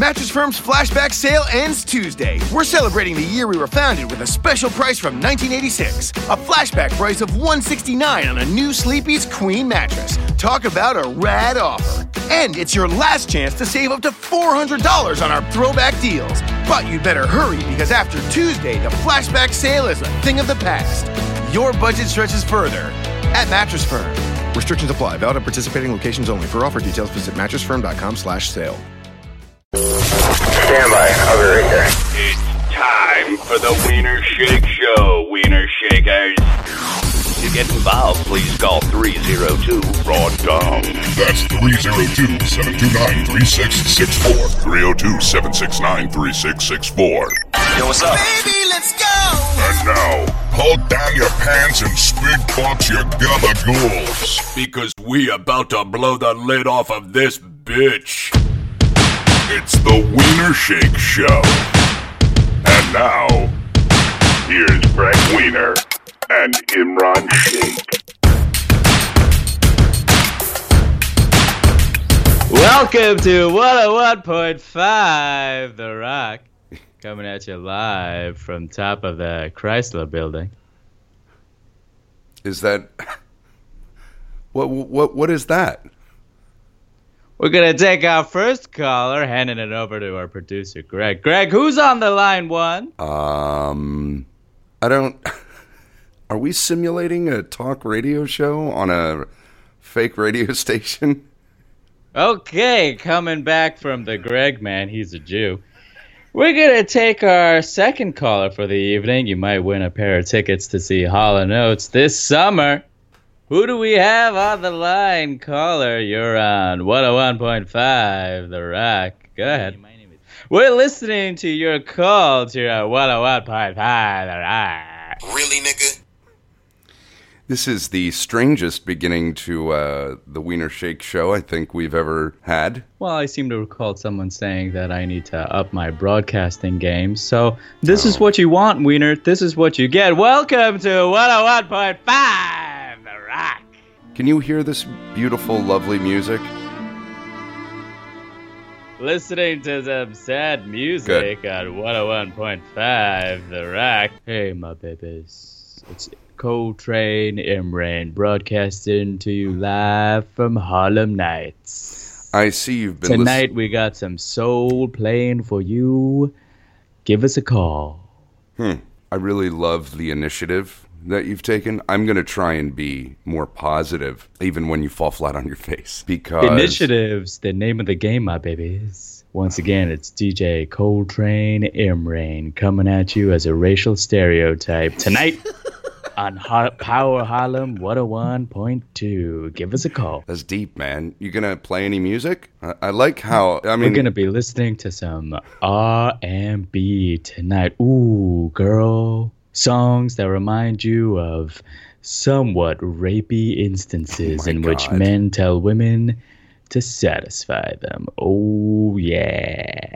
Mattress Firm's flashback sale ends Tuesday. We're celebrating the year we were founded with a special price from 1986. A flashback price of 169 on a new Sleepy's Queen mattress. Talk about a rad offer. And it's your last chance to save up to $400 on our throwback deals. But you'd better hurry because after Tuesday, the flashback sale is a thing of the past. Your budget stretches further at Mattress Firm. Restrictions apply. Valid at participating locations only. For offer details, visit mattressfirm.com slash sale. Stand by. I'll be right there. It's time for the Wiener Shake Show, Wiener Shakers. To get involved, please call 302 Raw Dong. That's 302-729-3664. 302-769-3664. Yo, what's up? Baby, let's go! And now, pull down your pants and spit box your gabagools. Because we about to blow the lid off of this bitch. It's the Wiener Shake Show. And now, here's Greg Wiener and Imran Sheikh. Welcome to 101.5 The Rock. Coming at you live from top of the Chrysler building. Is that what? What? What is that? We're going to take our first caller, handing it over to our producer, Greg. Greg, who's on the line one? Um, I don't. Are we simulating a talk radio show on a fake radio station? Okay, coming back from the Greg man, he's a Jew. We're gonna take our second caller for the evening. You might win a pair of tickets to see Hall and Oates this summer. Who do we have on the line? Caller, you're on 101.5 The Rock. Go ahead. We're listening to your calls here at 101.5 The Rock. Really, nigga? This is the strangest beginning to uh, the Wiener Shake show I think we've ever had. Well, I seem to recall someone saying that I need to up my broadcasting game. So this is what you want, Wiener. This is what you get. Welcome to 101.5 The Rock. Can you hear this beautiful, lovely music? Listening to some sad music on 101.5 The Rock. Hey, my babies. It's Coltrane Imran broadcasting to you live from Harlem Nights. I see you've been Tonight we got some soul playing for you. Give us a call. Hmm. I really love the initiative that you've taken. I'm going to try and be more positive, even when you fall flat on your face. Because Initiatives, the name of the game, my babies. Once again, it's DJ Coltrane Imrain coming at you as a racial stereotype tonight on Har- Power Harlem 101.2. Give us a call. That's deep, man. You gonna play any music? I, I like how. I mean, We're gonna be listening to some R&B tonight. Ooh, girl, songs that remind you of somewhat rapey oh instances Oh in which men tell women to satisfy them. Oh yeah.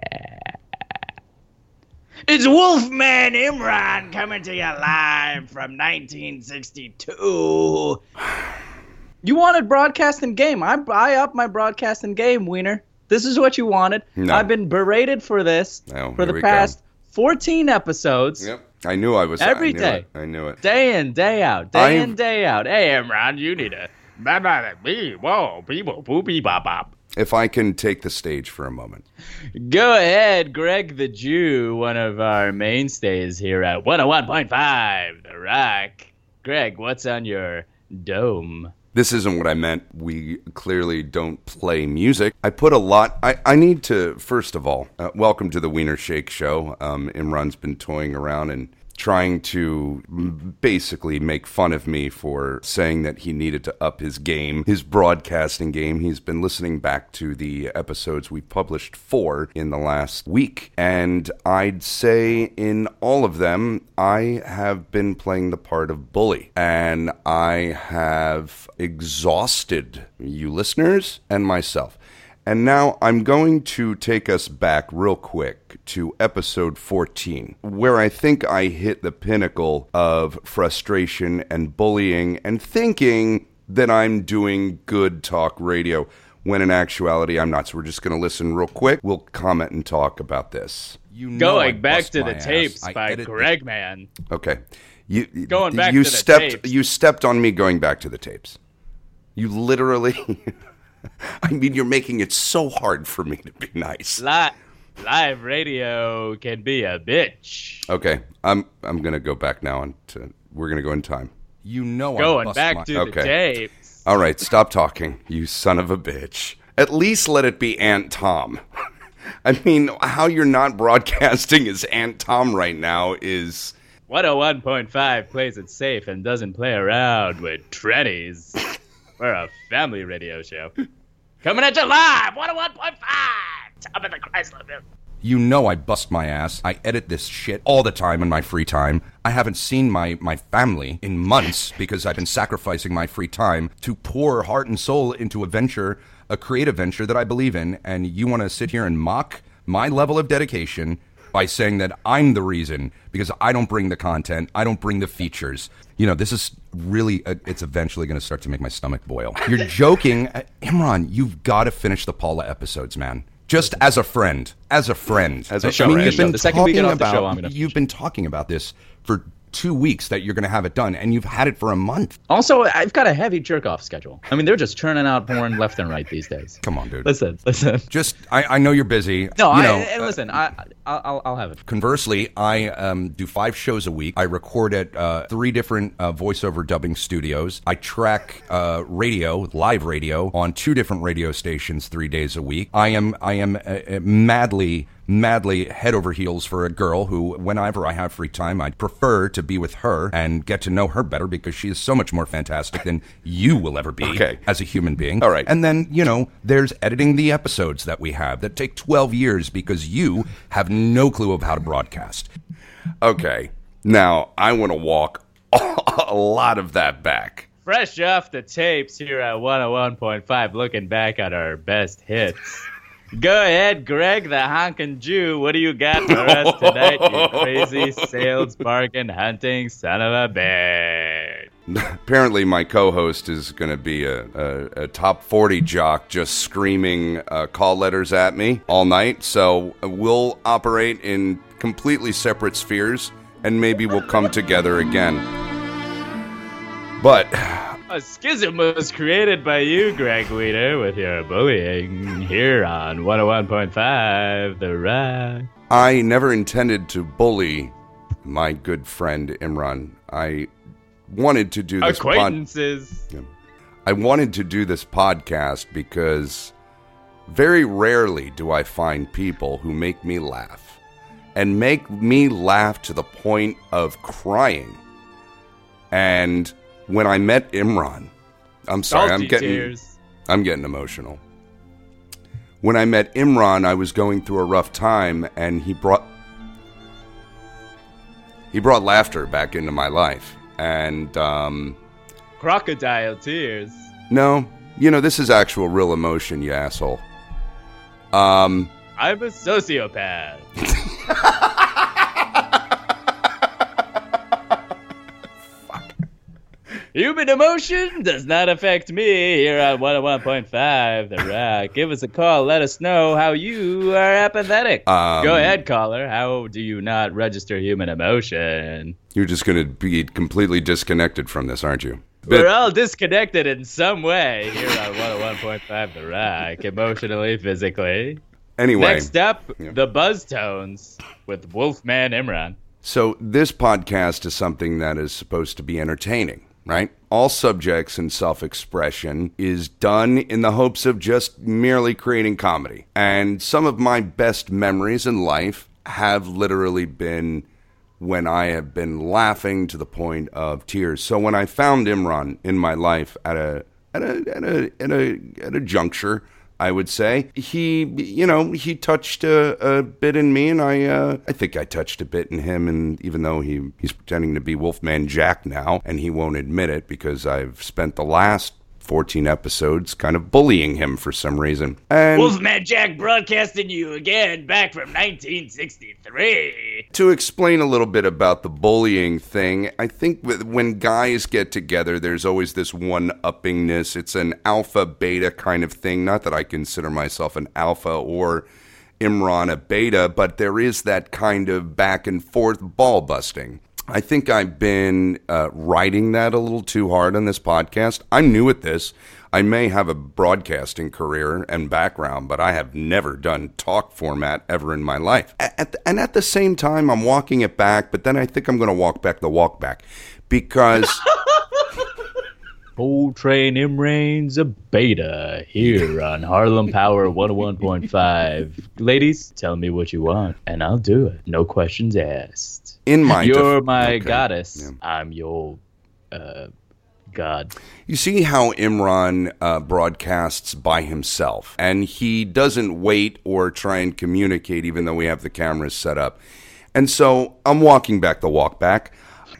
It's Wolfman Imran coming to you live from 1962. You wanted broadcasting game. I I up my broadcasting game, Wiener. This is what you wanted. No. I've been berated for this Oh, for the we go. past 14 episodes. Yep. I knew I was Every I knew day. It. I knew it. Day in, day out, day I've- in, day out. Hey, Imran, you need to. Blah, blah, blah, bee, Whoa, people, poopy, bop, bop. If I can take the stage for a moment. Go ahead, Greg the Jew, one of our mainstays here at 101.5 The Rock. Greg, what's on your dome? This isn't what I meant. We clearly don't play music. I put a lot. I, I need to, first of all, uh, welcome to the Wiener Shake Show. Um, Imran's been toying around and trying to basically make fun of me for saying that he needed to up his game, his broadcasting game. He's been listening back to the episodes we published four in the last week. And I'd say in all of them, I have been playing the part of bully. And I have exhausted you listeners and myself. And now I'm going to take us back real quick to episode 14, where I think I hit the pinnacle of frustration and bullying and thinking that I'm doing good talk radio when in actuality I'm not. So we're just going to listen real quick. We'll comment and talk about this. You Going back to the ass. tapes I by edit the- Greg Man. Okay. You Going back you to the stepped tapes. you stepped on me going back to the tapes. You literally I mean you're making it so hard for me to be nice. Live, live radio can be a bitch. Okay. I'm I'm going to go back now and to, we're going to go in time. You know I Going back my- to Okay. the tapes. All right, stop talking, you son of a bitch. At least let it be Aunt Tom. I mean, how you're not broadcasting as Aunt Tom right now is 101.5 plays it safe and doesn't play around with trannies. We're a family radio show. Coming at you live, 101.5! Top of the Chrysler Building. You know I bust my ass. I edit this shit all the time in my free time. I haven't seen my, my family in months because I've been sacrificing my free time to pour heart and soul into a venture, a creative venture that I believe in. And you want to sit here and mock my level of dedication by saying that I'm the reason because I don't bring the content, I don't bring the features. You know, this is really, uh, it's eventually going to start to make my stomach boil. You're joking. Uh, Imran, you've got to finish the Paula episodes, man. Just as a friend, as a friend, As a I friend. mean, Right. you've been The second we get off the about show, I'm gonna you've been talking about this for two weeks that you're going to have it done, and you've had it for a month. Also, I've got a heavy jerk off schedule. I mean, they're just churning out porn left and right these days. Come on, dude. Listen, listen. Just, I, I know you're busy. No, you I, know, and listen, I, I'll, I'll- have it. Conversely, I um, do five shows a week. I record at uh, three different uh, voiceover dubbing studios. I track uh, radio, live radio, on two different radio stations three days a week. I am I am uh, uh, madly madly head over heels for a girl who whenever I have free time I'd prefer to be with her and get to know her better because she is so much more fantastic than you will ever be Okay. as a human being. All right. And then, you know, there's editing the episodes that we have that take 12 years because you have no clue of how to broadcast. okay. Now, I want to walk a lot of that back. Fresh off the tapes here at 101.5, looking back at our best hits. Go ahead, Greg, the honkin' Jew. What do you got for us tonight, you crazy sales bargain hunting son of a bitch? Apparently, my co-host is going to be a, a, a top 40 jock just screaming uh, call letters at me all night. So we'll operate in completely separate spheres, and maybe we'll come together again. But A schism was created by you, Greg Wiener, with your bullying here on 101.5 The Rock. I never intended to bully my good friend Imran. I wanted to do this pod- Acquaintances. I wanted to do this podcast because very rarely do I find people who make me laugh and make me laugh to the point of crying. And when I met Imran, I'm sorry, Salty I'm getting tears. I'm getting emotional. When I met Imran, I was going through a rough time and he brought he brought laughter back into my life. And um Crocodile tears. no, you know, this is actual real emotion, you asshole. Um, I'm a sociopath. Human emotion does not affect me here on 101.5 The Rock. Give us a call. Let us know how you are apathetic. Um, Go ahead, caller. How do you not register human emotion? you're just going to be completely disconnected from this, aren't you? We're all disconnected in some way here on 101.5 The Rock, emotionally, physically. Anyway, Next up, the Buzz Tones with Wolfman Imran. so this podcast is something that is supposed to be entertaining, right? All subjects and self expression is done in the hopes of just merely creating comedy. And some of my best memories in life have literally been when I have been laughing to the point of tears. So when I found Imran in my life at a at a at a at a, at a juncture, I would say he you know he touched a, a bit in me, and I uh, I think I touched a bit in him. And even though he he's pretending to be Wolfman Jack now, and he won't admit it because I've spent the last 14 episodes, kind of bullying him for some reason. And Wolfman Jack broadcasting you again, back from 1963. to explain a little bit about the bullying thing, I think when guys get together, there's always this one uppingness. It's an alpha beta kind of thing. Not that I consider myself an alpha or Imran a beta, but there is that kind of back and forth ball busting. I think I've been uh, riding that a little too hard on this podcast. I'm new at this. I may have a broadcasting career and background, but I have never done talk format ever in my life. At the- and at the same time, I'm walking it back, but then I think I'm going to walk back the walk back because Coltrane Imrain's a beta here on Harlem Power 101.5. Ladies, tell me what you want, and I'll do it. No questions asked. in my You're def- my Okay. goddess. Yeah. I'm your uh, god. You see how Imran uh, broadcasts by himself, and he doesn't wait or try and communicate, even though we have the cameras set up. And so I'm walking back the walk back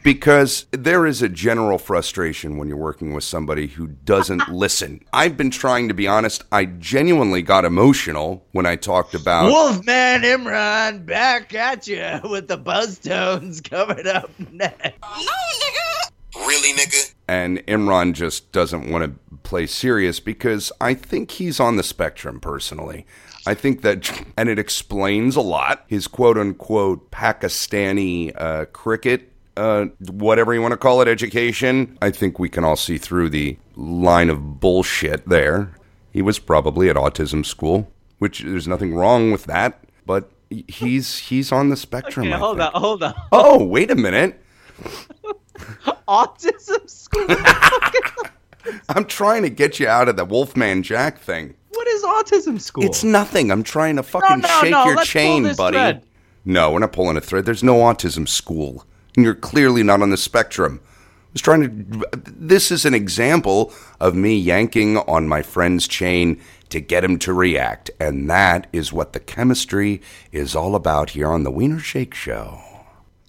because there is a general frustration when you're working with somebody who doesn't listen. I've been trying to be honest. I genuinely got emotional when I talked about. Wolfman Imran back at you with the buzz tones coming up next. No, nigga. Really, nigga? and Imran just doesn't want to play serious because I think he's on the spectrum personally. I think that, and it explains a lot. His quote unquote Pakistani uh, cricket, uh, whatever you want to call it, education. I think we can all see through the line of bullshit there. He was probably at autism school, which there's nothing wrong with that, but he's he's on the spectrum. Okay, hold on, hold on. Oh, wait a minute. Autism school? I'm trying to get you out of the Wolfman Jack thing. what is autism school? It's nothing. I'm trying to fucking no, shake no, your chain, buddy. thread. No, we're not pulling a thread. There's no autism school. And you're clearly not on the spectrum. I was trying to. This is an example of me yanking on my friend's chain to get him to react. And that is what the chemistry is all about here on the Wiener Shake Show.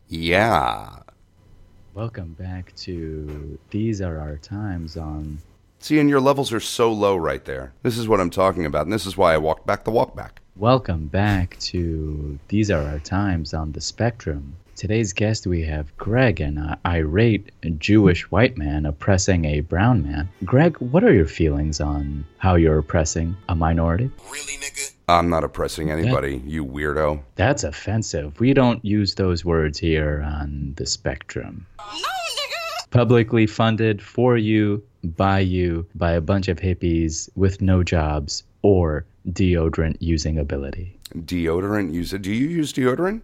Yeah. Welcome back to These Are Our Times on See, and your levels are so low right there. This is what I'm talking about. And this is why I walked back the walk back. Welcome back to These Are Our Times on the Spectrum. Today's guest we have Greg, an uh, irate Jewish white man oppressing a brown man. Greg, what are your feelings on how you're oppressing a minority? Really, nigga? I'm not oppressing anybody, you weirdo. That's offensive. We don't use those words here on the Spectrum. No, nigga! Publicly funded for you, by you, by a bunch of hippies with no jobs or deodorant using ability. Deodorant use. Do you use deodorant?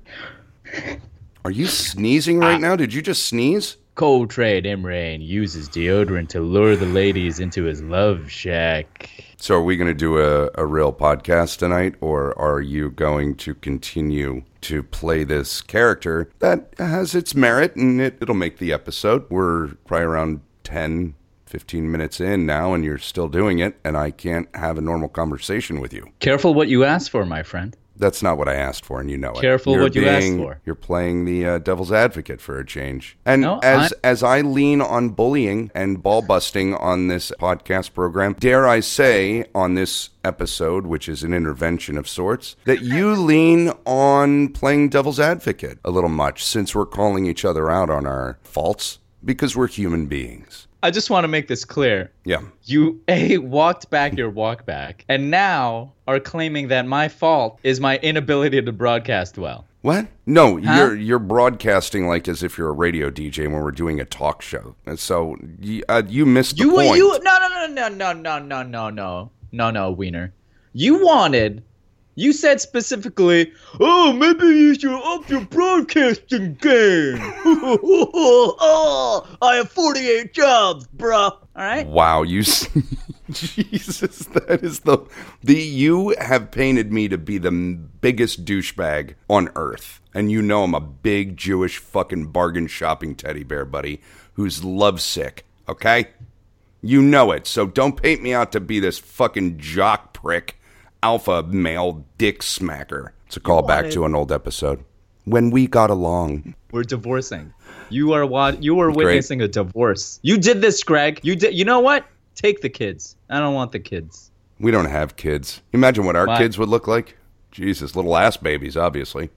Are you sneezing right now? Did you just sneeze? Coltrane Imrain uses deodorant to lure the ladies into his love shack. So are we going to do a, a real podcast tonight or are you going to continue to play this character that has its merit and it, it'll make the episode? We're probably around 10, 15 minutes in now and you're still doing it and I can't have a normal conversation with you. Careful what you ask for, my friend. That's not what I asked for, and you know it. Careful You're what you ask being- for. You're playing the uh, devil's advocate for a change. And No, as I- as I lean on bullying and ball busting on this podcast program, dare I say on this episode, which is an intervention of sorts, that you lean on playing devil's advocate a little much, since we're calling each other out on our faults because we're human beings. I just want to make this clear. Yeah. You A walked back your walk back, and now are claiming that my fault is my inability to broadcast well. What? No, Huh? you're you're broadcasting like as if you're a radio DJ when we're doing a talk show. And so you, uh, you missed the You point. you no no no no no no no no no no no no Wiener. You wanted you said specifically, oh maybe you should up your broadcasting game. oh, I have 48 jobs, bruh. Alright? Wow, you Jesus, that is the the you have painted me to be the biggest douchebag on earth. And you know I'm a big Jewish fucking bargain shopping teddy bear, buddy, who's lovesick, okay? You know it. So don't paint me out to be this fucking jock prick, alpha male dick smacker. It's a callback to an old episode. When we got along. We're divorcing. You are what you are witnessing a divorce. You did this, Greg. You did you know what? take the kids. I don't want the kids. We don't have kids. Imagine what our My- kids would look like. Jesus, little ass babies, obviously.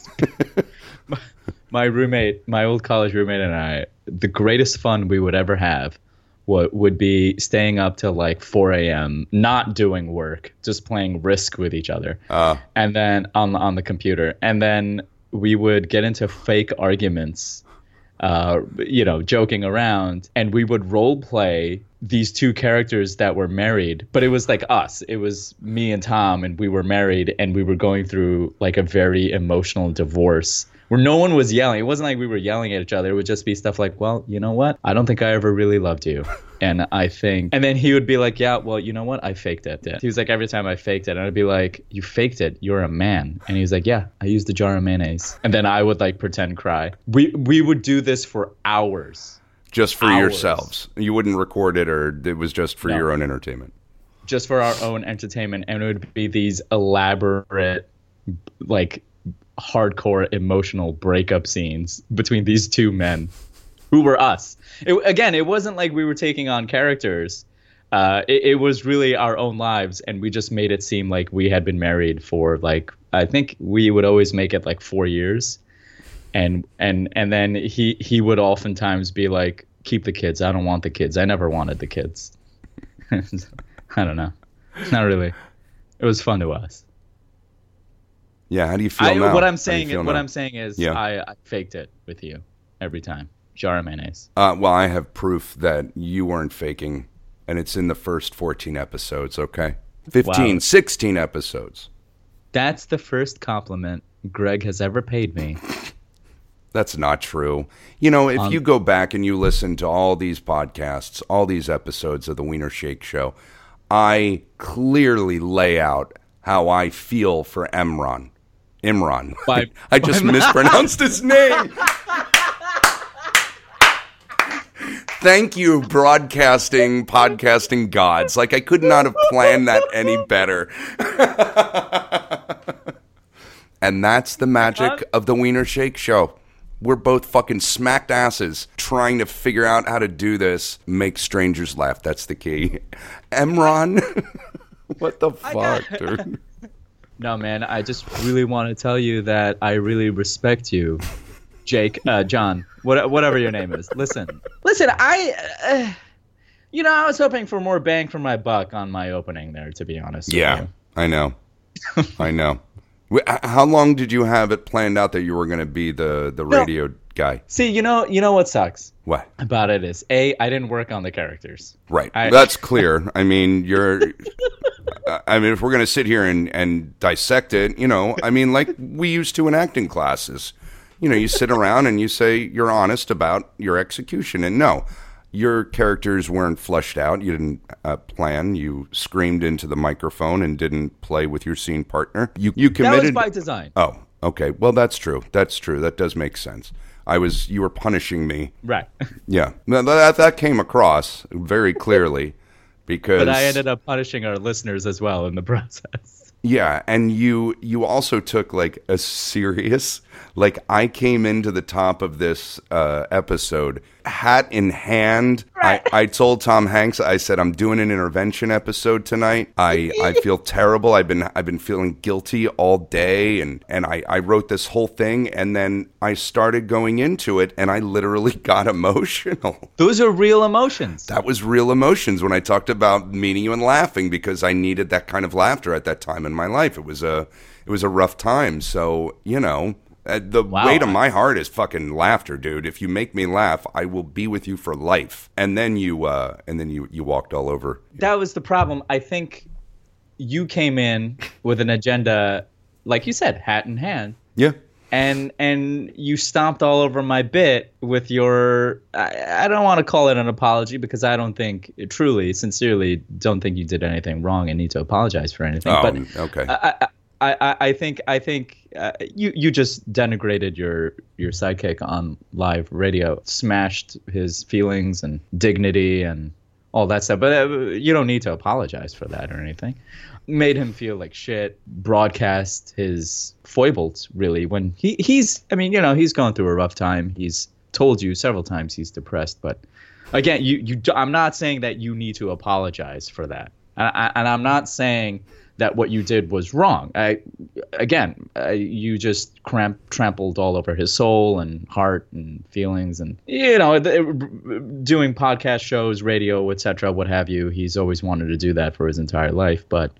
my roommate, my old college roommate, and I, the greatest fun we would ever have would, would be staying up till like 4 a.m., not doing work, just playing Risk with each other, Uh, and then on on the computer, and then we would get into fake arguments, uh, you know, joking around, and we would role play these two characters that were married, but it was like us. It was me and Tom, and we were married, and we were going through like a very emotional divorce where no one was yelling. It wasn't like we were yelling at each other. It would just be stuff like, well, you know what? I don't think I ever really loved you. And I think, and then he would be like, yeah, well, you know what? I faked it. He was like, every time I faked it, and I'd be like, you faked it. You're a man. And he was like, yeah, I used a jar of mayonnaise. And then I would like pretend cry. We, we would do this for hours just for Hours. yourselves. You wouldn't record it, or it was just for No. your own entertainment. just for our own entertainment. And it would be these elaborate, like, hardcore emotional breakup scenes between these two men who were us. It, again, it wasn't like we were taking on characters. Uh, it, it was really our own lives, and we just made it seem like we had been married for like I think we would always make it like four years, and and and then he he would oftentimes be like, "Keep the kids. I don't want the kids. I never wanted the kids." I don't know. Not really. It was fun to us. Yeah, how do you feel I, now? what I'm saying, feel what now? I'm saying is, Yeah. I, I faked it with you every time. Jar of mayonnaise. Uh, well, I have proof that you weren't faking, and it's in the first 14 episodes, okay? 15, Wow. 16 episodes. That's the first compliment Greg has ever paid me. That's not true. You know, if Um, you go back and you listen to all these podcasts, all these episodes of the Wiener Shake Show, I clearly lay out how I feel for Emron. Imran. By- I just mispronounced his name. Thank you, broadcasting, podcasting gods. Like, I could not have planned that any better. and that's the magic of the Wiener Shake Show. We're both fucking smacked asses trying to figure out how to do this. Make strangers laugh. That's the key. Emron? what the fuck, dude? No, man, I just really want to tell you that I really respect you, Jake, uh, John, what, whatever your name is. Listen, listen, I, uh, you know, I was hoping for more bang for my buck on my opening there, to be honest. with Yeah, you. I know. I know. How long did you have it planned out that you were going to be the, the radio guy? See, you know, you know what sucks What? about it is a I didn't work on the characters. Right. I- That's clear. I mean, you're. I mean, if we're going to sit here and, and dissect it, you know, I mean, like we used to in acting classes. You know, you sit around and you say you're honest about your execution. And no, your characters weren't flushed out. You didn't uh, plan. You screamed into the microphone and didn't play with your scene partner. You you committed That was by design. oh, okay. Well, that's true. That's true. That does make sense. I was you were punishing me. Right. Yeah, that that came across very clearly because but I ended up punishing our listeners as well in the process. yeah, and you you also took like a serious like I came into the top of this uh, episode hat in hand. I, I told Tom Hanks I said I'm doing an intervention episode tonight. I, I feel terrible. I've been I've been feeling guilty all day and and I, I wrote this whole thing and then I started going into it and I literally got emotional. Those are real emotions. That was real emotions when I talked about meeting you and laughing because I needed that kind of laughter at that time in my life. It was a it was a rough time. So, you know, uh, the Wow. weight of my heart is fucking laughter, dude. If you make me laugh, I will be with you for life. And then you uh and then you you walked all over. that was the problem. I think you came in with an agenda, like you said, hat in hand, Yeah. and and you stomped all over my bit with your. I, I don't want to call it an apology because I don't think, truly, sincerely, don't think you did anything wrong and need to apologize for anything. Oh, but okay. I, I, I, I- think I think uh, you you just denigrated your your sidekick on live radio, smashed his feelings and dignity and all that stuff. But uh, you don't need to apologize for that or anything. Made him feel like shit. Broadcast his foibles really when he he's I mean you know he's going through a rough time. He's told you several times he's depressed, but again, you you. I'm not saying that you need to apologize for that, and, I, and I'm not saying that what you did was wrong. I, again, you just cramp, trampled all over his soul and heart and feelings, and you know, doing podcast shows, radio, etc., what have you. He's always wanted to do that for his entire life, but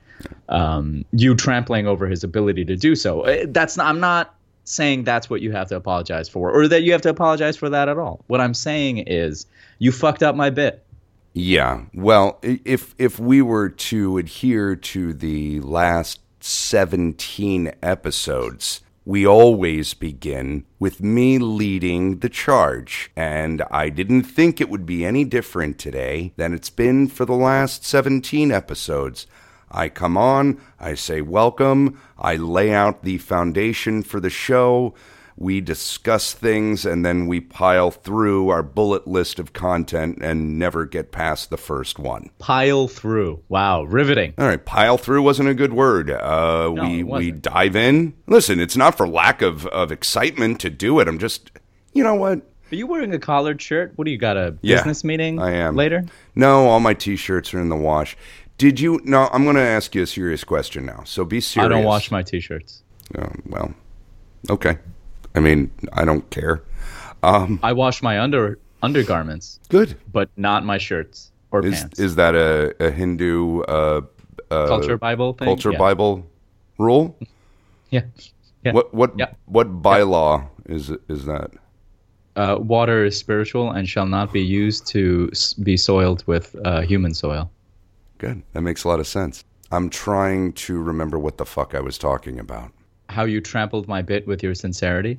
um, you trampling over his ability to do so. uh, That's not, I'm not saying that's what you have to apologize for, or that you have to apologize for that at all. What I'm saying is you fucked up my bit. Yeah. Well, if if we were to adhere to the last 17 episodes, we always begin with me leading the charge. And I didn't think it would be any different today than it's been for the last 17 episodes. I come on, I say welcome, I lay out the foundation for the show. We discuss things and then we pile through our bullet list of content and never get past the first one. Pile through. Wow, riveting. All right, pile through wasn't a good word. Uh, No, we we dive in. Listen, it's not for lack of, of excitement to do it. I'm just, you know what? Are you wearing a collared shirt? What do you got a Yeah, business meeting I am. later? No, all my t-shirts are in the wash. Did you? No, I'm going to ask you a serious question now. So be serious. I don't wash my t-shirts. Oh, well, okay. I mean, I don't care. Um, I wash my under undergarments, good. but not my shirts or Is pants. is that a, a Hindu uh, uh, culture Bible thing? culture yeah. Bible rule? Yeah. Yeah. What what Yeah. what bylaw is is that? Uh, water is spiritual and shall not be used to be soiled with uh, human soil. Good. That makes a lot of sense. I'm trying to remember what the fuck I was talking about. How you trampled my bit with your sincerity?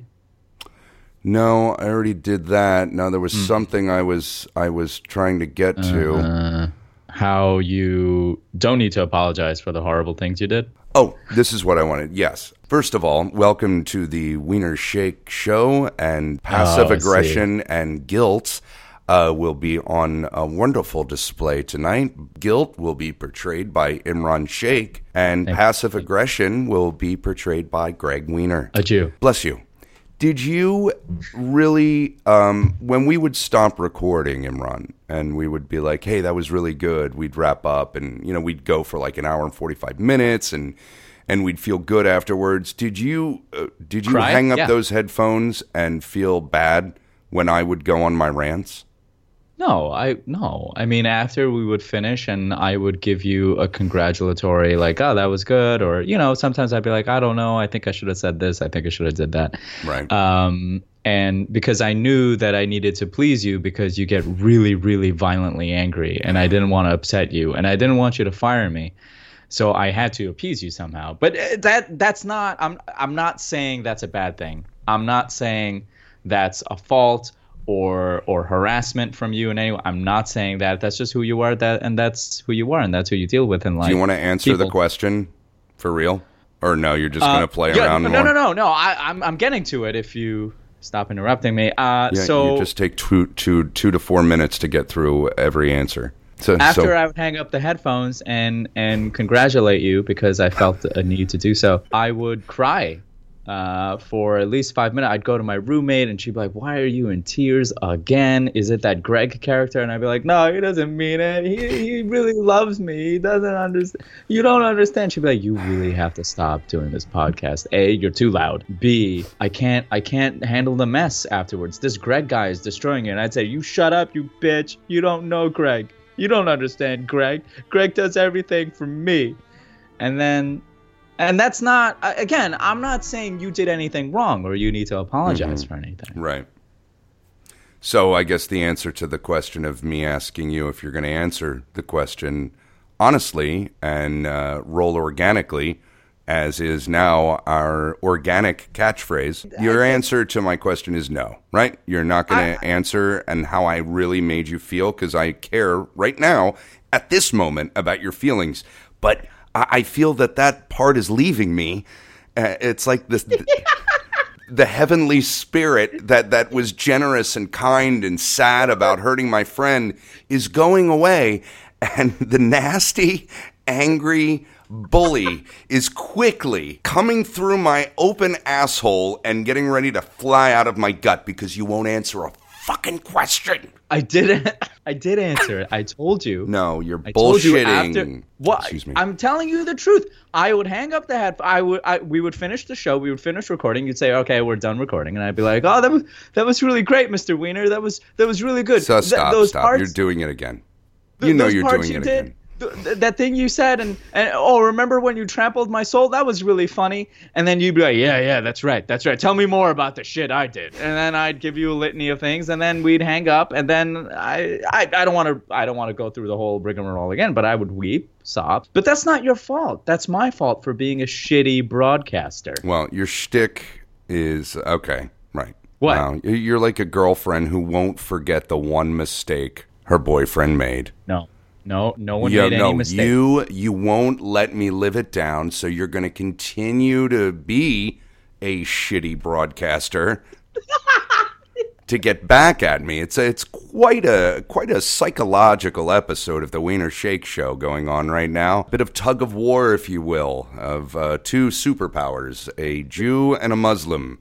No, I already did that. No, there was Hmm. something I was I was trying to get to. Uh, how you don't need to apologize for the horrible things you did? Oh, this is what I wanted. Yes. First of all, welcome to the Wiener Shake show and passive Oh, aggression and guilt. Uh, will be on a wonderful display tonight. Guilt will be portrayed by Imran Sheikh, and passive aggression will be portrayed by Greg Wiener. A Jew. Bless you. Did you really, um, when we would stop recording, Imran, and we would be like, hey, that was really good, we'd wrap up and, you know, we'd go for like an hour and 45 minutes and, and we'd feel good afterwards. Did you, uh, did you Cry? hang up Yeah. those headphones and feel bad when I would go on my rants? No, I no. I mean, after we would finish, and I would give you a congratulatory, like, "Oh, that was good," or you know, sometimes I'd be like, "I don't know. I think I should have said this. I think I should have did that." Right. Um, and because I knew that I needed to please you, because you get really, really violently angry, and I didn't want to upset you, and I didn't want you to fire me. So I had to appease you somehow. But uh, that that's not. I'm I'm not saying that's a bad thing. I'm not saying that's a fault or or harassment from you in any way. I'm not saying that. That's just who you are. That and that's who you are, and that's who you deal with in life. Do you want to answer the question for real? Or no, you're just going to play Uh, yeah, around no, more? no, no, no. I, I'm I'm getting to it. If you stop interrupting me. Uh, Yeah, so you just take two, two, two to four minutes to get through every answer. So, after so I would hang up the headphones and and congratulate you because I felt a need to do so, I would cry uh, for at least five minutes. I'd go to my roommate and she'd be like, "Why are you in tears again? Is it that Greg character?" And I'd be like, "No, he doesn't mean it. He he really loves me. He doesn't understand. You don't understand." She'd be like, "You really have to stop doing this podcast. A, you're too loud. B, I can't I can't handle the mess afterwards. This Greg guy is destroying it." And I'd say, "You shut up, you bitch. You don't know Greg." You don't understand, Greg. Greg does everything for me. And then, and that's not, again, I'm not saying you did anything wrong or you need to apologize for anything. Right. So I guess the answer to the question of me asking you if you're going to answer the question honestly and uh, roll organically, as is now our organic catchphrase, your answer to my question is no, right? You're not going to answer and how I really made you feel because I care right now at this moment about your feelings. But I, I feel that that part is leaving me. Uh, it's like this. the heavenly spirit that that was generous and kind and sad about hurting my friend is going away and the nasty angry bully is quickly coming through my open asshole and getting ready to fly out of my gut because you won't answer a fucking question. I didn't. I did answer it. I told you. No, you're I you bullshitting. after. What? Excuse me. I'm telling you the truth. I would hang up the head. I would. I, we would finish the show. We would finish recording. You'd say, "Okay, we're done recording," and I'd be like, "Oh, that was that was really great, Mr. Wiener. That was that was really good." so Th- stop, those stop. parts- you're doing it again. th- You know you're doing you it did, again. Th- th- that thing you said, and and oh, remember when you trampled my soul? That was really funny. And then you'd be like, "Yeah, yeah, that's right, that's right. Tell me more about the shit I did." And then I'd give you a litany of things, and then we'd hang up, and then I I, I don't want to I don't want to go through the whole rigmarole again, but I would weep, sob. But that's not your fault. That's my fault for being a shitty broadcaster. Well, your shtick is okay, right? What? Wow, you're like a girlfriend who won't forget the one mistake her boyfriend made. No, no, no one Yeah, made no, any mistake. you you won't let me live it down, so you're going to continue to be a shitty broadcaster to get back at me. It's a, it's quite a quite a psychological episode of the Wiener Shake Show going on right now. Bit of tug of war, if you will, of uh, two superpowers, a Jew and a Muslim.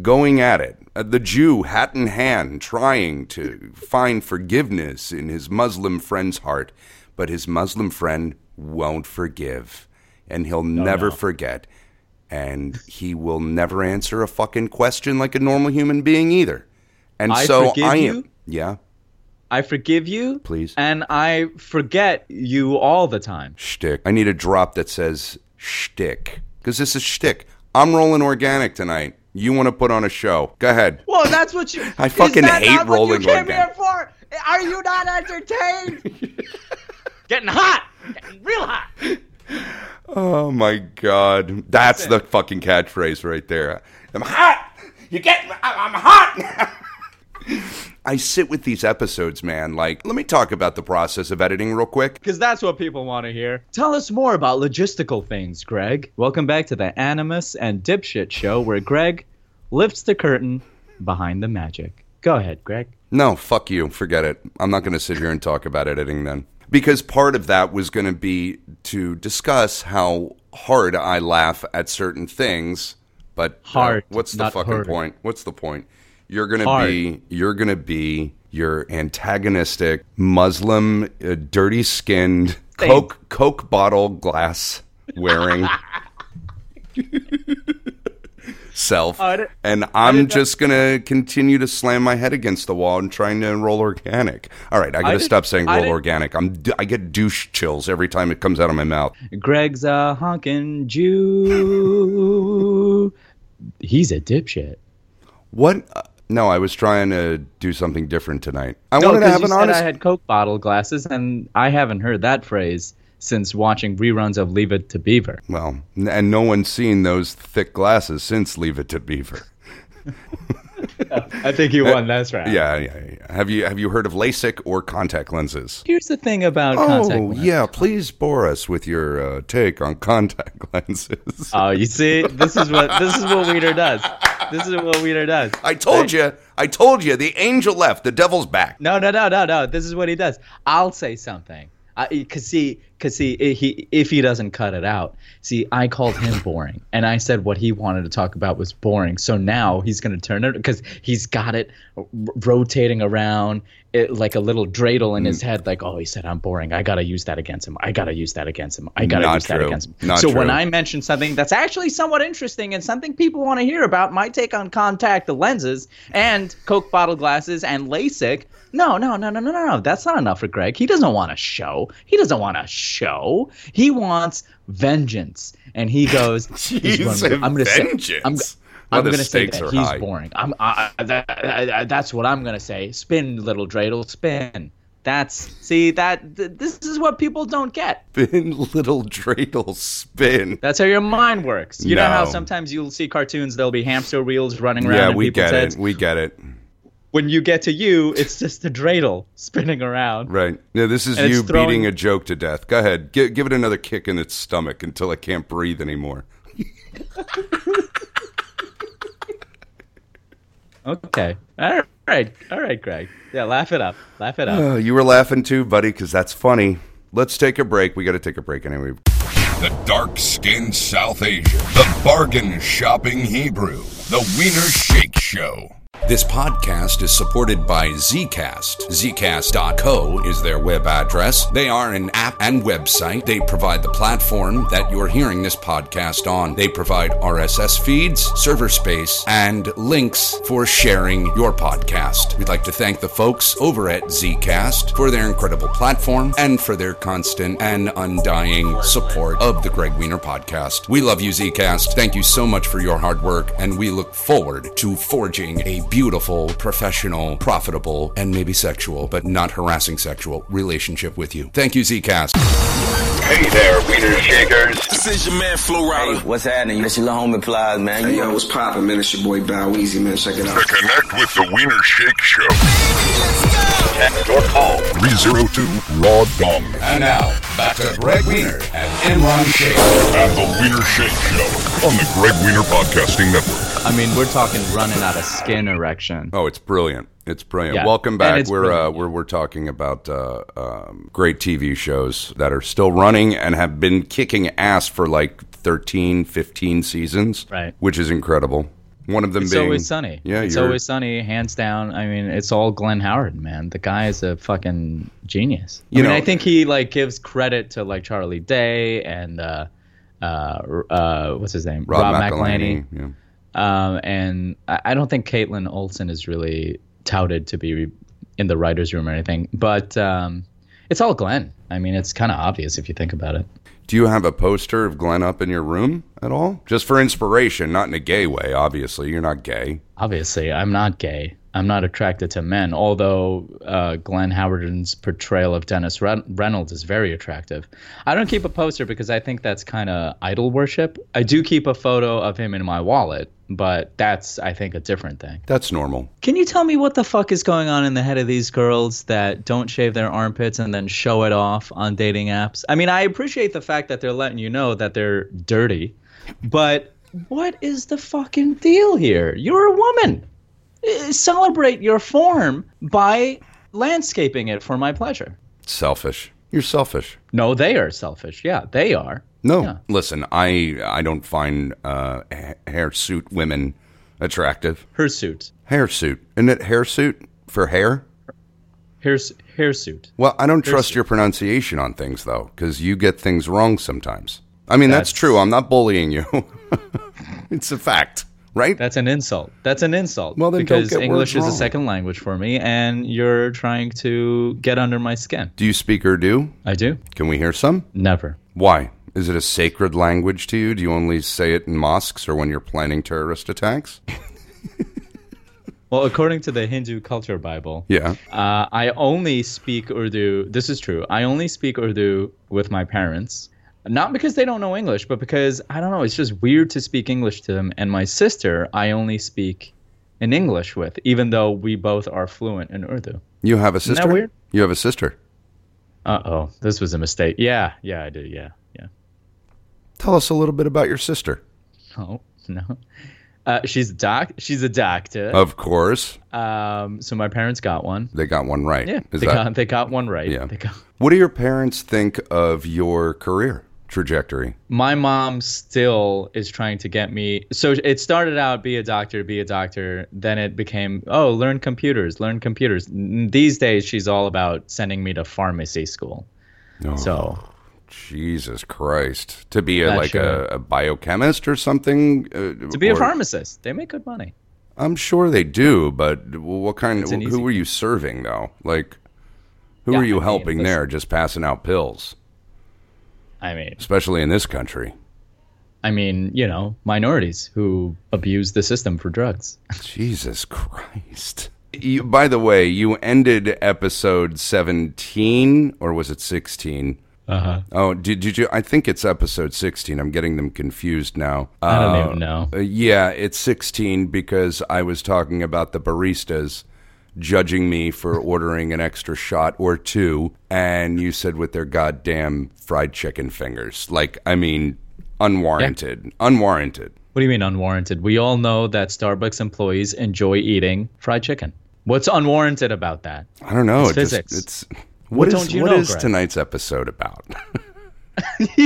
Going at it, Uh, the Jew, hat in hand, trying to find forgiveness in his Muslim friend's heart, but his Muslim friend won't forgive, and he'll oh, never no. forget and he will never answer a fucking question like a normal human being either. And I so I am. you? Yeah, I forgive you, Please. and I forget you all the time. shtick. I need a drop that says shtick because this is shtick. I'm rolling organic tonight. You want to put on a show? Go ahead. Well, that's what you. I fucking is that hate not what rolling you came organic. here for? Are you not entertained? Getting hot, getting real hot. Oh my god, that's the fucking catchphrase right there. I'm hot. You get? I'm hot. I sit with these episodes, man. Like, let me talk about the process of editing real quick. Because that's what people want to hear. Tell us more about logistical things, Greg. Welcome back to the Animus and Dipshit show, where Greg lifts the curtain behind the magic. Go ahead, Greg. No, fuck you. Forget it. I'm not going to sit here and talk about editing then. Because part of that was going to be to discuss how hard I laugh at certain things. But uh, Hard, what's the fucking harder. point? What's the point? You're going to be you're going to be your antagonistic Muslim, uh, dirty skinned, coke coke bottle glass wearing self, and I'm just gonna continue to slam my head against the wall and trying to roll organic. All right, I gotta did- stop saying roll organic. I'm I get douche chills every time it comes out of my mouth. Greg's a honkin' Jew. He's a dipshit. What? Uh, no, I was trying to do something different tonight. I No, wanted to have you an said honest. I had Coke bottle glasses, and I haven't heard that phrase since watching reruns of Leave It to Beaver. Well, and no one's seen those thick glasses since Leave It to Beaver. I think you won. That's right. Yeah, yeah, yeah. Have you have you heard of LASIK or contact lenses? Here's the thing about contact Oh, yeah. Please bore us with your uh, take on contact lenses. Oh, you see, this is what this is what Wiener does. This is what Wiener does. I told you. I told you. The angel left. The devil's back. No, no, no, no, no. This is what he does. I'll say something. Because see, because see, i- he if he doesn't cut it out, see, I called him boring, and I said what he wanted to talk about was boring. So now he's gonna turn it because he's got it r- rotating around it, like a little dreidel in Mm. his head. Like, oh, he said I'm boring. I gotta use that against him. I gotta use that against him. I gotta Not use that against him. Not so when. I mention something that's actually somewhat interesting and something people want to hear about, my take on contact the lenses and Coke bottle glasses and LASIK. No, no, no, no, no, no, no. That's not enough for Greg. He doesn't want a show. He doesn't want a show. He wants vengeance. And he goes, Jeez, I'm gonna say, I'm. I'm gonna say that he's high. boring. I'm, I, that, I, that's what I'm gonna say. Spin, little dreidel, spin. That's see that th- this is what people don't get. Spin, little dreidel, spin. That's how your mind works. You know how sometimes you'll see cartoons, there'll be hamster wheels running around Yeah, we people's get heads. it. We get it. When you get to you, it's just a dreidel spinning around. Right. Yeah, this is And you throwing- beating a joke to death. Go ahead. Give, give it another kick in its stomach until it can't breathe anymore. Okay. All right. All right, Greg. Yeah, laugh it up. Laugh it up. Uh, you were laughing too, buddy, because that's funny. Let's take a break. We got to take a break anyway. The dark skinned South Asian, the bargain shopping Hebrew, the Wiener Shake Show. This podcast is supported by Zcast. Zcast.co is their web address. They are an app and website. They provide the platform that you're hearing this podcast on. They provide RSS feeds, server space, and links for sharing your podcast. We'd like to thank the folks over at Zcast for their incredible platform and for their constant and undying support of the Greg Wiener podcast. We love you, Zcast. Thank you so much for your hard work, and we look forward to forging a beautiful, professional, profitable, and maybe sexual, but not harassing sexual relationship with you. Thank you, Zcast. Hey there, Wiener Shakers. This is your man Flo Rida. What's happening? It's your little homie Plies, man. Hey, yo, what's poppin', man? It's your boy Bow Easy, man. Check it To out. connect with the Wiener Shake Show, Text or call 302 Raw Dong And now, back to Greg Wiener and Imran Sheikh. and the Wiener Shake Show on the Greg Wiener Podcasting Network. I mean, we're talking running out of skin erection. Oh, it's brilliant. It's brilliant. Yeah, Welcome back. We're, uh, we're we're talking about uh, um, great TV shows that are still running and have been kicking ass for like 13, 15 seasons. Right. Which is incredible. One of them It's being always sunny. Yeah, it's always sunny, hands down. I mean, it's all Glenn Howerton, man. The guy is a fucking genius. I You mean, know- I think he like gives credit to like Charlie Day and uh, uh, uh, what's his name, Rob, McElhenney. McElhenney. Yeah. Um, and I, don't think Kaitlin Olson is really touted to be in the writers' room or anything, but um, it's all Glenn. I mean, it's kind of obvious if you think about it. Do you have a poster of Glenn up in your room at all? Just for inspiration, not in a gay way, obviously. You're not gay. Obviously, I'm not gay. I'm not attracted to men, although uh, Glenn Howerton's portrayal of Dennis Ren- Reynolds is very attractive. I don't keep a poster because I think that's kind of idol worship. I do keep a photo of him in my wallet, but that's, I think, a different thing. That's normal. Can you tell me what the fuck is going on in the head of these girls that don't shave their armpits and then show it off on dating apps? I mean, I appreciate the fact that they're letting you know that they're dirty, but what is the fucking deal here? You're a woman. Celebrate your form by landscaping it for my pleasure. Selfish. You're selfish. No, they are selfish. Yeah, they are. No, Yeah. listen, I I don't find uh, ha- hairsuit women attractive. Hirsute. Hairsuit, isn't it hairsuit for hair? Hirs- hirsute. Well, I don't trust your pronunciation on things though, because you get things wrong sometimes. I mean, that's, That's- true. I'm not bullying you. it's a fact, right? That's an insult. That's an insult. Well, then because English is a second language for me, and you're trying to get under my skin. Do you speak Urdu? I do. Can we hear some? Never. Why? Is it a sacred language to you? Do you only say it in mosques or when you're planning terrorist attacks? Well, according to the Hindu Culture Bible, Yeah. uh, I only speak Urdu. This is true. I only speak Urdu with my parents. Not because they don't know English, but because I don't know. It's just weird to speak English to them. And my sister, I only speak in English with, even though we both are fluent in Urdu. You have a sister. Is that weird? You have a sister. Uh oh, this was a mistake. Yeah, yeah, I do. Yeah, yeah. Tell us a little bit about your sister. Oh no, uh, she's a doc. She's a doctor. Of course, Um, so my parents got one. they got one right. Yeah, Is they that, got they got one right. Yeah. They got, What do your parents think of your career trajectory? my mom still is trying to get me. So it started out be a doctor, be a doctor. Then it became oh, learn computers, learn computers. These days, she's all about sending me to pharmacy school. Oh, So Jesus Christ. To be a, like sure. a, a biochemist or something? Uh, to be a pharmacist, they make good money. I'm sure they do, but what kind an who were you serving though? Like who Yeah, are you I helping listen. there just passing out pills, I mean, especially in this country? I mean, you know, minorities who abuse the system for drugs. Jesus Christ. You, by the way, you ended episode 17 or was it 16? Uh-huh. Oh, did, did you? I think it's episode 16. I'm getting them confused now. I don't Uh, even know. Uh, yeah, it's 16 because I was talking about the baristas judging me for ordering an extra shot or two, and you said with their goddamn fried chicken fingers. Like, I mean, unwarranted. Unwarranted. What do you mean unwarranted? We all know that Starbucks employees enjoy eating fried chicken. What's unwarranted about that? I don't know. It's it just- physics. it's What what is what know, is tonight's episode about?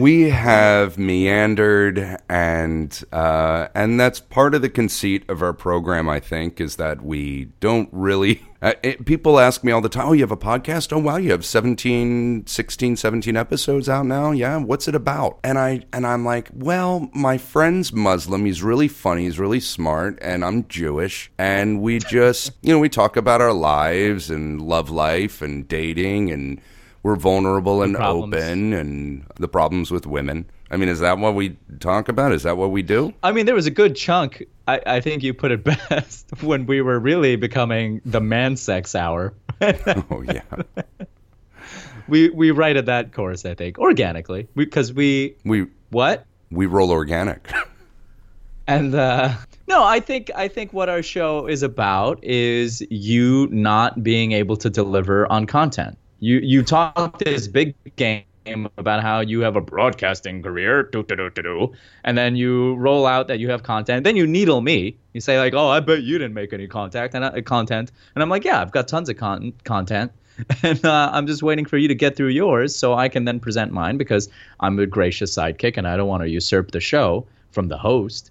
we have meandered and uh, and that's part of the conceit of our program i think is that we don't really uh, it, people ask me all the time oh you have a podcast? Oh wow you have 17 16 17 episodes out now? Yeah what's it about? And i and i'm like well my friend's muslim. He's really funny. He's really smart and i'm jewish and we just you know we talk about our lives and love life and dating and we're vulnerable and open and the problems with women. I mean, is that what we talk about? Is that what we do? I mean, there was a good chunk. I, I think you put it best when we were really becoming the man sex hour. oh yeah. we we righted that course, I think, organically, because we, we what we roll organic. and uh, no, I think I think what our show is about is you not being able to deliver on content. You you talk this big game about how you have a broadcasting career, do, do, do, do, do, and then you roll out that you have content. Then you needle me. You say like, "Oh, I bet you didn't make any contact and uh, content," and I'm like, "Yeah, I've got tons of con- content." And uh, I'm just waiting for you to get through yours so I can then present mine because I'm a gracious sidekick and I don't want to usurp the show from the host.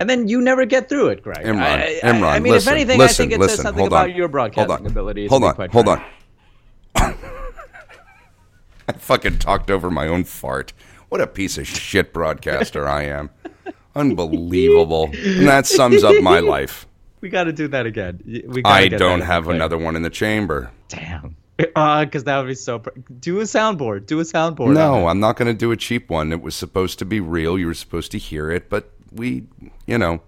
And then you never get through it, Greg. Imran, I, I- Imran, I mean, listen, if anything, listen, I think it listen, says something about on, your broadcasting hold on, abilities. Hold on, hold on. I fucking talked over my own fart. What a piece of shit broadcaster I am. Unbelievable. And that sums up my life. We got to do that again. We I don't have in. another one in the chamber. Damn. Uh, because that would be so. Pr- do a soundboard. Do a soundboard. No. I'm not going to do a cheap one. It was supposed to be real. You were supposed to hear it, but we, you know,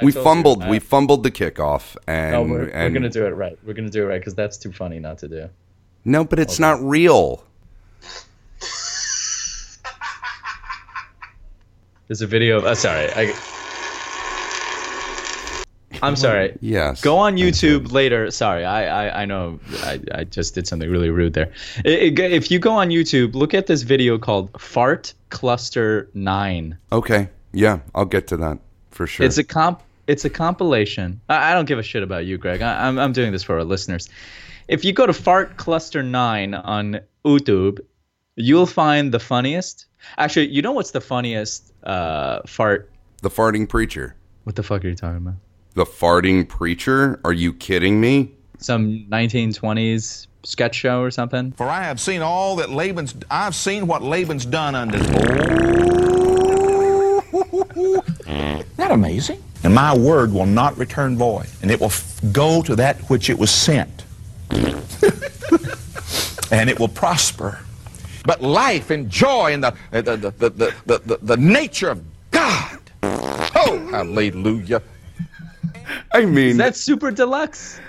we fumbled. We fumbled the kickoff, and No, we're, we're gonna do it right. We're gonna do it right because that's too funny not to do. No, but it's not real. There's a video of. Uh, sorry, I. I'm sorry. Yes. Go on YouTube later. Sorry, I, I, I know I, I just did something really rude there. I- I- if you go on YouTube, look at this video called Fart Cluster 9. Okay. Yeah, I'll get to that for sure. It's a comp. It's a compilation. I, I don't give a shit about you, Greg. I, I'm I'm doing this for our listeners. If you go to Fart Cluster Nine on YouTube, you'll find the funniest. Actually, you know what's the funniest uh, fart? the farting preacher. What the fuck are you talking about? The farting preacher? Are you kidding me? Some 1920s sketch show or something? For I have seen all that Laban's. I've seen what Laban's done unto. Isn't that amazing? And my word will not return void, and it will f- go to that which it was sent, and it will prosper. But life and joy and the the the the the, the, the, the nature of God. Oh, hallelujah. I mean, That's Super Deluxe.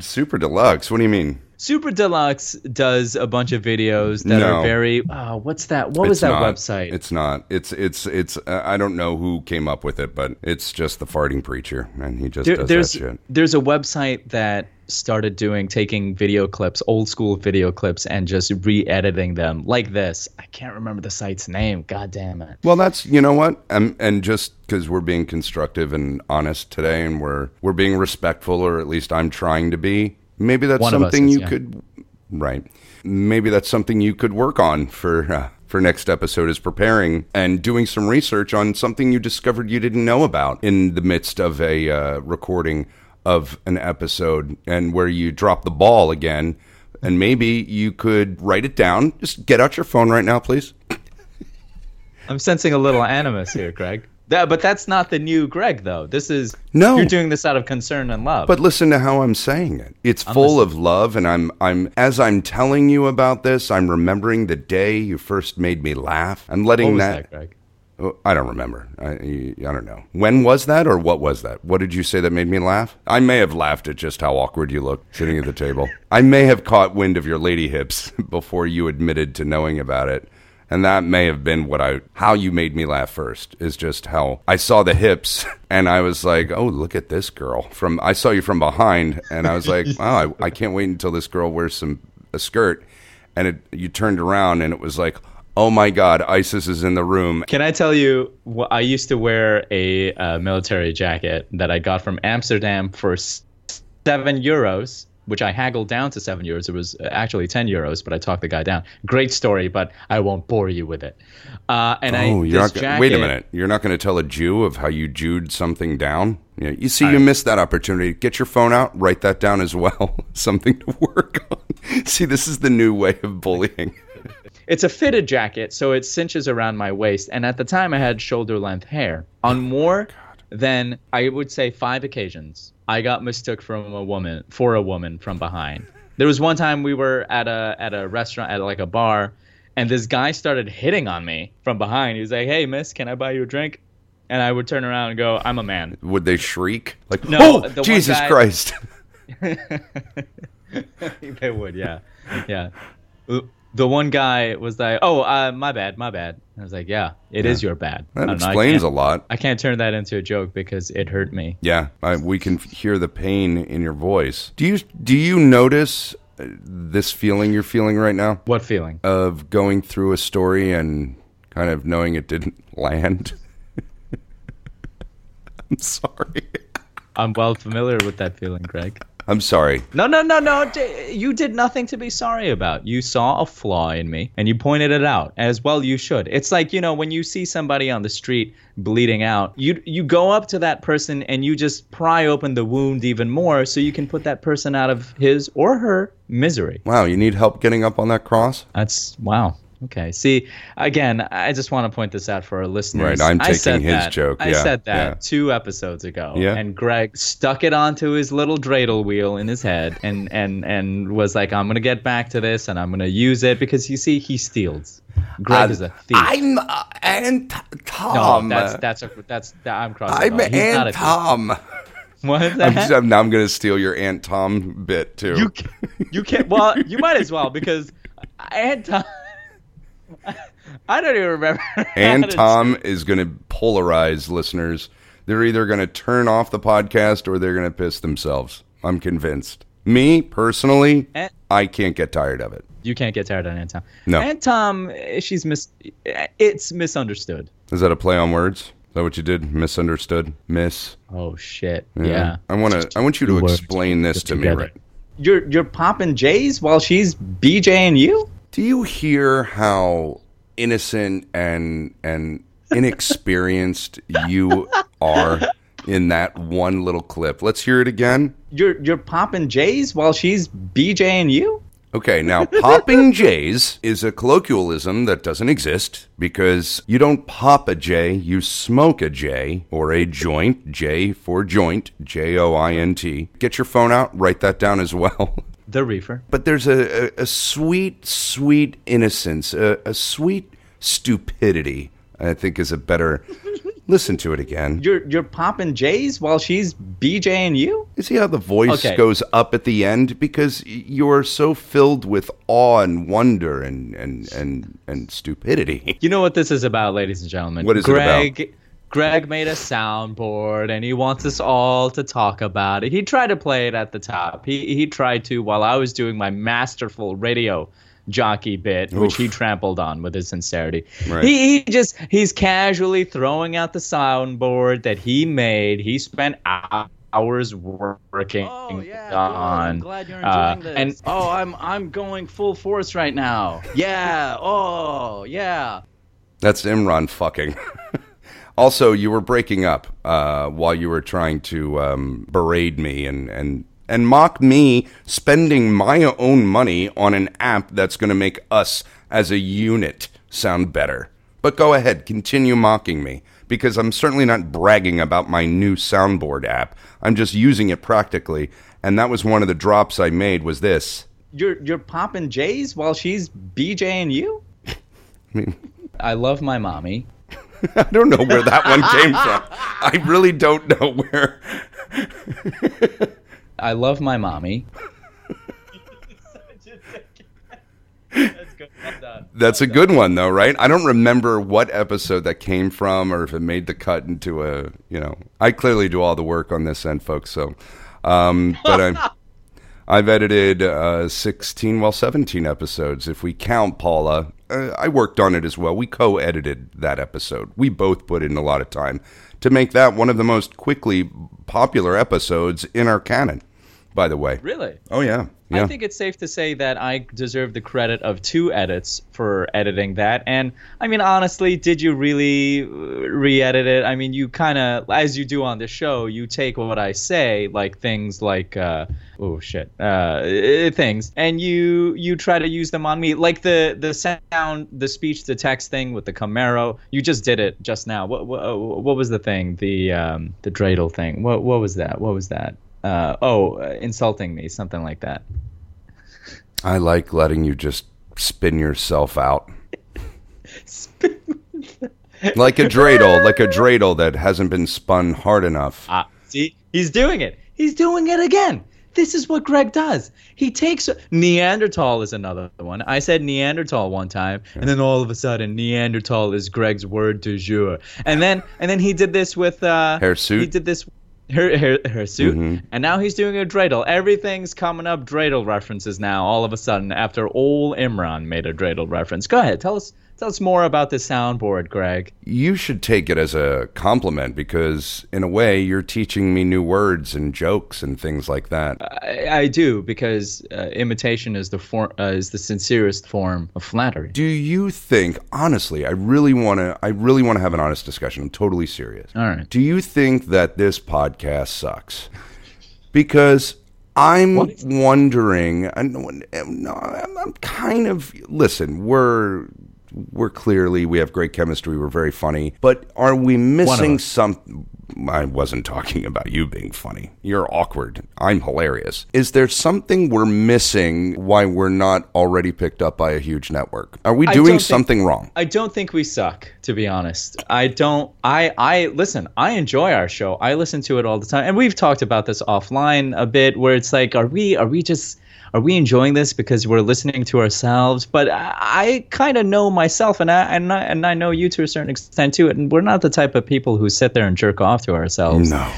super deluxe. What do you mean? Super Deluxe does a bunch of videos that No. are very. Oh, what's that? What was that not. website? It's not. It's it's it's. Uh, I don't know who came up with it, but it's just the farting preacher, and he just There- does there's that shit. there's a website that started doing taking video clips, old school video clips, and just re-editing them like this. I can't remember the site's name. God damn it. Well, that's you know what, um, and just because we're being constructive and honest today, and we're we're being respectful, or at least I'm trying to be. Maybe that's One something is, you yeah. could, right? Maybe that's something you could work on for uh, for next episode is preparing and doing some research on something you discovered you didn't know about in the midst of a uh, recording of an episode, and where you drop the ball again. And maybe you could write it down. Just get out your phone right now, please. I'm sensing a little animus here, Greg. That, but that's not the new Greg, though. This is No. You're doing this out of concern and love. But listen to how I'm saying it. It's full of love and I'm I'm as I'm telling you about this, I'm remembering the day you first made me laugh. I'm what letting was that, that, Greg? Oh, I don't remember. I, I don't know. When was that or what was that? What did you say that made me laugh? I may have laughed at just how awkward you look sitting at the table. I may have caught wind of your lady hips before you admitted to knowing about it. And that may have been what I, how you made me laugh first is just how I saw the hips and I was like, oh, look at this girl. From, I saw you from behind and I was like, wow, I, I can't wait until this girl wears some, a skirt. And it, you turned around and it was like, oh my God, ISIS is in the room. Can I tell you? I used to wear a uh, military jacket that I got from Amsterdam for seven euros. Which I haggled down to seven euros. It was uh, actually ten euros, but I talked the guy down. Great story, but I won't bore you with it. Uh, and I Oh, you're this not. Gonna, wait a minute. You're not going to tell a Jew of how you Jewed something down. Yeah, you see, you missed that opportunity. Get your phone out. Write that down as well. something to work on. See, this is the new way of bullying. It's a fitted jacket, so it cinches around my waist. And at the time, I had shoulder length hair. On more than I would say five occasions, I got mistook from a woman for a woman from behind. There was one time we were at a at a restaurant at like a bar, and this guy started hitting on me from behind. He was like, "Hey, miss, can I buy you a drink?" And I would turn around and go, "I'm a man." Would they shriek like, No, "Oh, Jesus guy- Christ"? they would, yeah, yeah. The one guy was like, "Oh, uh, my bad, my bad." I was like, "Yeah, it is your bad." That don't know, explains a lot. I can't turn that into a joke because it hurt me. Yeah, I, we can hear the pain in your voice. Do you do you notice uh, this feeling you're feeling right now What feeling? of going through a story and kind of knowing it didn't land? I'm sorry. I'm well familiar with that feeling, Greg. I'm sorry. No, no, no, no. D- You did nothing to be sorry about. You saw a flaw in me and you pointed it out, as well you should. It's like, you know, when you see somebody on the street bleeding out, you you go up to that person and you just pry open the wound even more so you can put that person out of his or her misery. Wow, you need help getting up on that cross? That's wow. Okay. See, again, I just want to point this out for our listeners. Right, I'm I taking said his that- joke, I yeah, said that yeah. two episodes ago. Yeah. And Greg stuck it onto his little dreidel wheel in his head and and and was like, I'm gonna get back to this and I'm gonna use it because you see, he steals. Greg is a thief. I'm uh, Aunt Tom. no, that's that's a, that's that, I'm crossing. I'm the line. He's not a Aunt. Tom. What is I'm that? just, I'm, now I'm going to steal your Aunt Tom bit too. You you can't. Well, you might as well because Aunt Tom. I don't even remember. how and Tom is going to polarize listeners. They're either going to turn off the podcast or they're going to piss themselves. I'm convinced. Me personally, And- I can't get tired of it. You can't get tired of Aunt Tom. No. Aunt Tom, eh, she's mis. eh, It's misunderstood. Is that a play on words? Is that what you did? Misunderstood? Miss? Oh shit. Yeah. I want to. I want you to explain this put to me. Right? You're you're popping J's while she's BJing you. Do you hear how innocent and and inexperienced you are in that one little clip? Let's hear it again. You're you're popping J's while she's BJing you. Okay, now popping J's is a colloquialism that doesn't exist because you don't pop a J, you smoke a J or a joint, J for joint, J O I N T. Get your phone out, write that down as well. The reefer. But there's a, a, a sweet, sweet innocence, a, a sweet stupidity, I think is a better. Listen to it again. You're you're popping J's while she's BJing you. You see how the voice Okay. goes up at the end because you're so filled with awe and wonder and and and, and stupidity. You know what this is about, ladies and gentlemen. What is it about? Greg, Greg made a soundboard and he wants us all to talk about it. He tried to play it at the top. He he tried to while I was doing my masterful radio jockey bit, which he trampled on with his sincerity. Right. He, he just he's casually throwing out the soundboard that he made. He spent hours working Oh yeah, good. I'm glad you're uh, enjoying this. and oh, I'm I'm going full force right now. Yeah. Oh yeah. That's Imran fucking. also, you were breaking up uh, while you were trying to um, berate me and, and, and mock me spending my own money on an app that's going to make us as a unit sound better. But go ahead, continue mocking me because I'm certainly not bragging about my new soundboard app. I'm just using it practically, and that was one of the drops I made was this. You're you're popping J's while she's BJing you. I mean, I love my mommy. I don't know where that one came from. I really don't know where. I love my mommy. That's a good one, though, right? I don't remember what episode that came from, or if it made the cut into a. You know, I clearly do all the work on this end, folks. So, um, but I'm. I've edited uh, 16, well, 17 episodes. If we count Paula, uh, I worked on it as well. We co edited that episode. We both put in a lot of time to make that one of the most quickly popular episodes in our canon. By the way. Really? Oh yeah. Yeah. I think it's safe to say that I deserve the credit of two edits for editing that. And I mean, honestly, did you really uh, re-edit it? I mean, you kind of, as you do on the show, you take what I say, like things like, uh, oh shit, uh, things, and you you try to use them on me, like the the sound, the speech to text thing with the Camaro. You just did it just now. What what, what was the thing? The um, the dreidel thing. What what was that? What was that? Uh, oh, uh, insulting me, something like that. I like letting you just spin yourself out. spin. like a dreidel, like a dreidel that hasn't been spun hard enough. Ah, see, he's doing it. He's doing it again. This is what Greg does. He takes Neanderthal is another one. I said Neanderthal one time, and then all of a sudden Neanderthal is Greg's word du jour. And then and then he did this with uh, Hirsute. He did this her her, her suit, mm-hmm. and now he's doing a dreidel. Everything's coming up dreidel references now. All of a sudden, after old Imran made a dreidel reference. Go ahead, tell us Tell us more about the soundboard, Greg. You should take it as a compliment because, in a way, you're teaching me new words and jokes and things like that. I, I do because uh, imitation is the form uh, is the sincerest form of flattery. Do you think, honestly, I really want to, I really want to have an honest discussion. I'm totally serious. All right. Do you think that this podcast sucks? Because I'm what? wondering. I'm, I'm kind of listen. We're we're clearly we have great chemistry. We're very funny, but are we missing some? I wasn't talking about you being funny. You're awkward. I'm hilarious. Is there something we're missing why we're not already picked up by a huge network? Are we doing something think, wrong? I don't think we suck, to be honest. I don't I I listen, I enjoy our show. I listen to it all the time. And we've talked about this offline a bit where it's like are we are we just are we enjoying this because we're listening to ourselves? But I, I kind of know myself, and I, and I and I know you to a certain extent too. And we're not the type of people who sit there and jerk off to ourselves. No,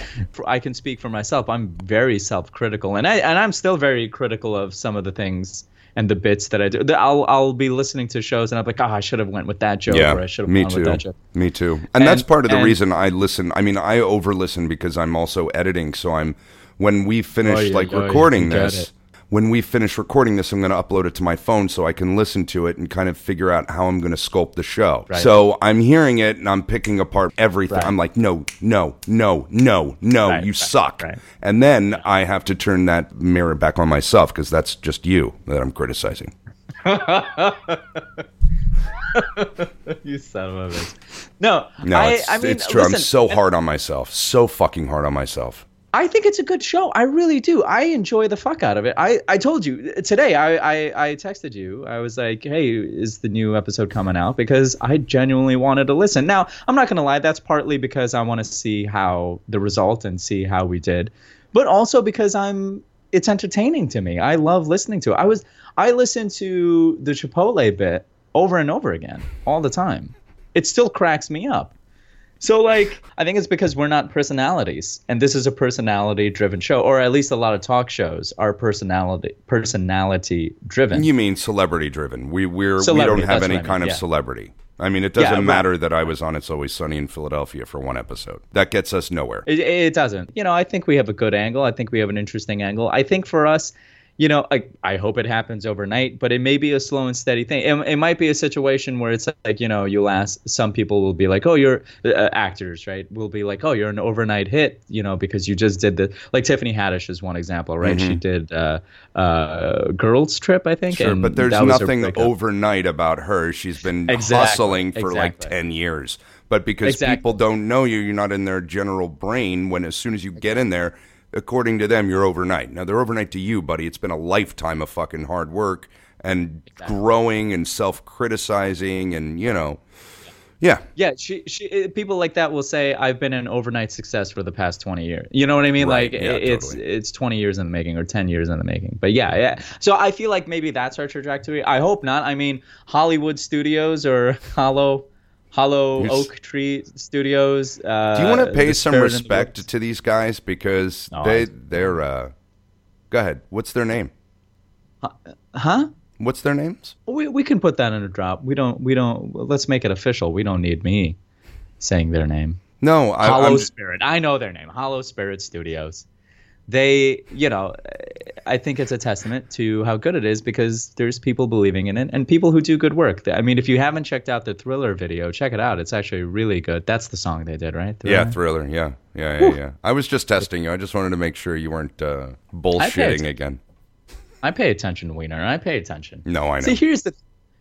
I can speak for myself. I'm very self-critical, and I and I'm still very critical of some of the things and the bits that I do. I'll I'll be listening to shows and I'm like, oh, I should have went with that joke, yeah, or I should have me gone too. with that joke. Me too. And, and that's part of the and, reason I listen. I mean, I over listen because I'm also editing. So I'm when we finish oh, yeah, like oh, recording this when we finish recording this, I'm going to upload it to my phone so I can listen to it and kind of figure out how I'm going to sculpt the show. Right. So I'm hearing it and I'm picking apart everything. Right. I'm like, no, no, no, no, no, right, you suck. And then I have to turn that mirror back on myself because that's just you that I'm criticizing. you son of a bitch. No, no, I, it's, I mean, it's true. Listen, I'm so hard on myself, so fucking hard on myself. I think it's a good show. I really do. I enjoy the fuck out of it. I, I told you today. I, I, I texted you. I was like, "Hey, is the new episode coming out?" Because I genuinely wanted to listen. Now, I'm not gonna lie. That's partly because I want to see how the result and see how we did, but also because I'm. It's entertaining to me. I love listening to it. I was. I listened to the Chipotle bit over and over again all the time. It still cracks me up. So like I think it's because we're not personalities and this is a personality driven show or at least a lot of talk shows are personality personality driven. You mean celebrity driven. We we're celebrity, we don't have any kind I mean, of yeah. celebrity. I mean, it doesn't yeah, matter right. that I was on It's Always Sunny in Philadelphia for one episode. That gets us nowhere. It, it doesn't. You know, I think we have a good angle. I think we have an interesting angle. I think for us, you know, I, I hope it happens overnight, but it may be a slow and steady thing. It, it might be a situation where it's like, you know, you'll ask, some people will be like, oh, you're uh, actors, right? Will be like, oh, you're an overnight hit, you know, because you just did the, like Tiffany Haddish is one example, right? Mm-hmm. She did uh, uh, Girls Trip, I think. Sure, but there's nothing overnight about her. She's been exactly, hustling for exactly. like 10 years. But because exactly. people don't know you, you're not in their general brain. When as soon as you get in there, according to them, you're overnight. Now they're overnight to you, buddy. It's been a lifetime of fucking hard work and exactly. growing and self criticizing and you know. Yeah. Yeah. She, she, eh, people like that will say, I've been an overnight success for the past 20 years. You know what I mean? Right. Like yeah, it's, totally. it's 20 years in the making or 10 years in the making. But yeah, yeah. So I feel like maybe that's our trajectory. I hope not. I mean, Hollywood studios or Hollow Hollow You're Oak Tree Studios. Uh, Do you want to pay some respect to these guys because no, they they're uh, go ahead. What's their name? Huh? What's their names? We we can put that in a drop. We don't we don't. Let's make it official. We don't need me saying their name. No, I, Hollow I'm... Spirit. I know their name. Hollow Spirit Studios. They, you know, I think it's a testament to how good it is because there's people believing in it and people who do good work. I mean, if you haven't checked out the Thriller video, check it out. It's actually really good. That's the song they did, right? Thriller? Yeah, Thriller. Yeah, yeah, yeah, yeah. I was just testing you. I just wanted to make sure you weren't uh, bullshitting I again. I pay attention, Wiener. I pay attention. No, I know. See, here's the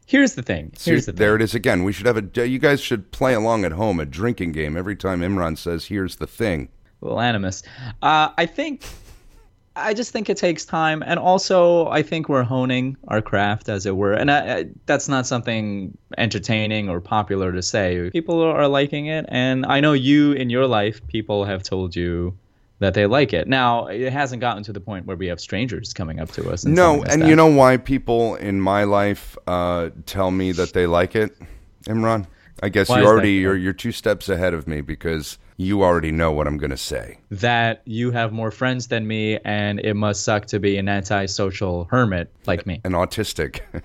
Here's the thing. Here's the there it is again. We should have a. You guys should play along at home a drinking game every time Imran says, "Here's the thing." Well, animus. Uh, I think. I just think it takes time, and also I think we're honing our craft, as it were, and I, I, that's not something entertaining or popular to say. People are liking it, and I know you in your life, people have told you that they like it. Now, it hasn't gotten to the point where we have strangers coming up to us. And no, and that. you know why people in my life uh, tell me that they like it, Imran? I guess you already you're you're two steps ahead of me because you already know what I'm going to say. That you have more friends than me, and it must suck to be an antisocial hermit like me, an autistic,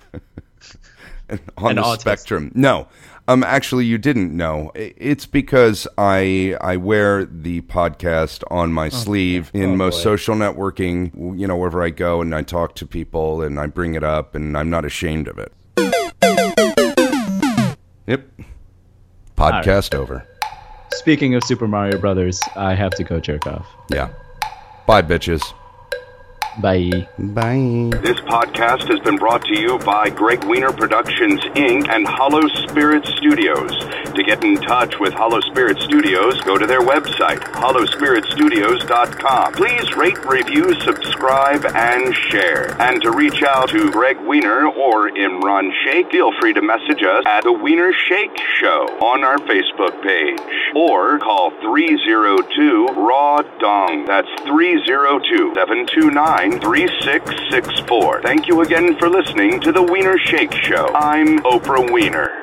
on an the autistic. spectrum. No, um, actually, you didn't know. It's because I I wear the podcast on my oh, sleeve in oh, most boy. social networking. You know, wherever I go and I talk to people and I bring it up, and I'm not ashamed of it. Yep. Podcast right. over. Speaking of Super Mario Brothers, I have to go jerk off. Yeah. Bye, bitches. Bye. Bye. This podcast has been brought to you by Greg Wiener Productions, Inc. and Hollow Spirit Studios. To get in touch with Hollow Spirit Studios, go to their website, hollowspiritstudios.com. Please rate, review, subscribe, and share. And to reach out to Greg Wiener or Imran Sheikh, feel free to message us at The Wiener Shake Show on our Facebook page. Or call 302 Raw Dong. That's 302 729 3664. Thank you again for listening to The Wiener Shake Show. I'm Oprah Wiener.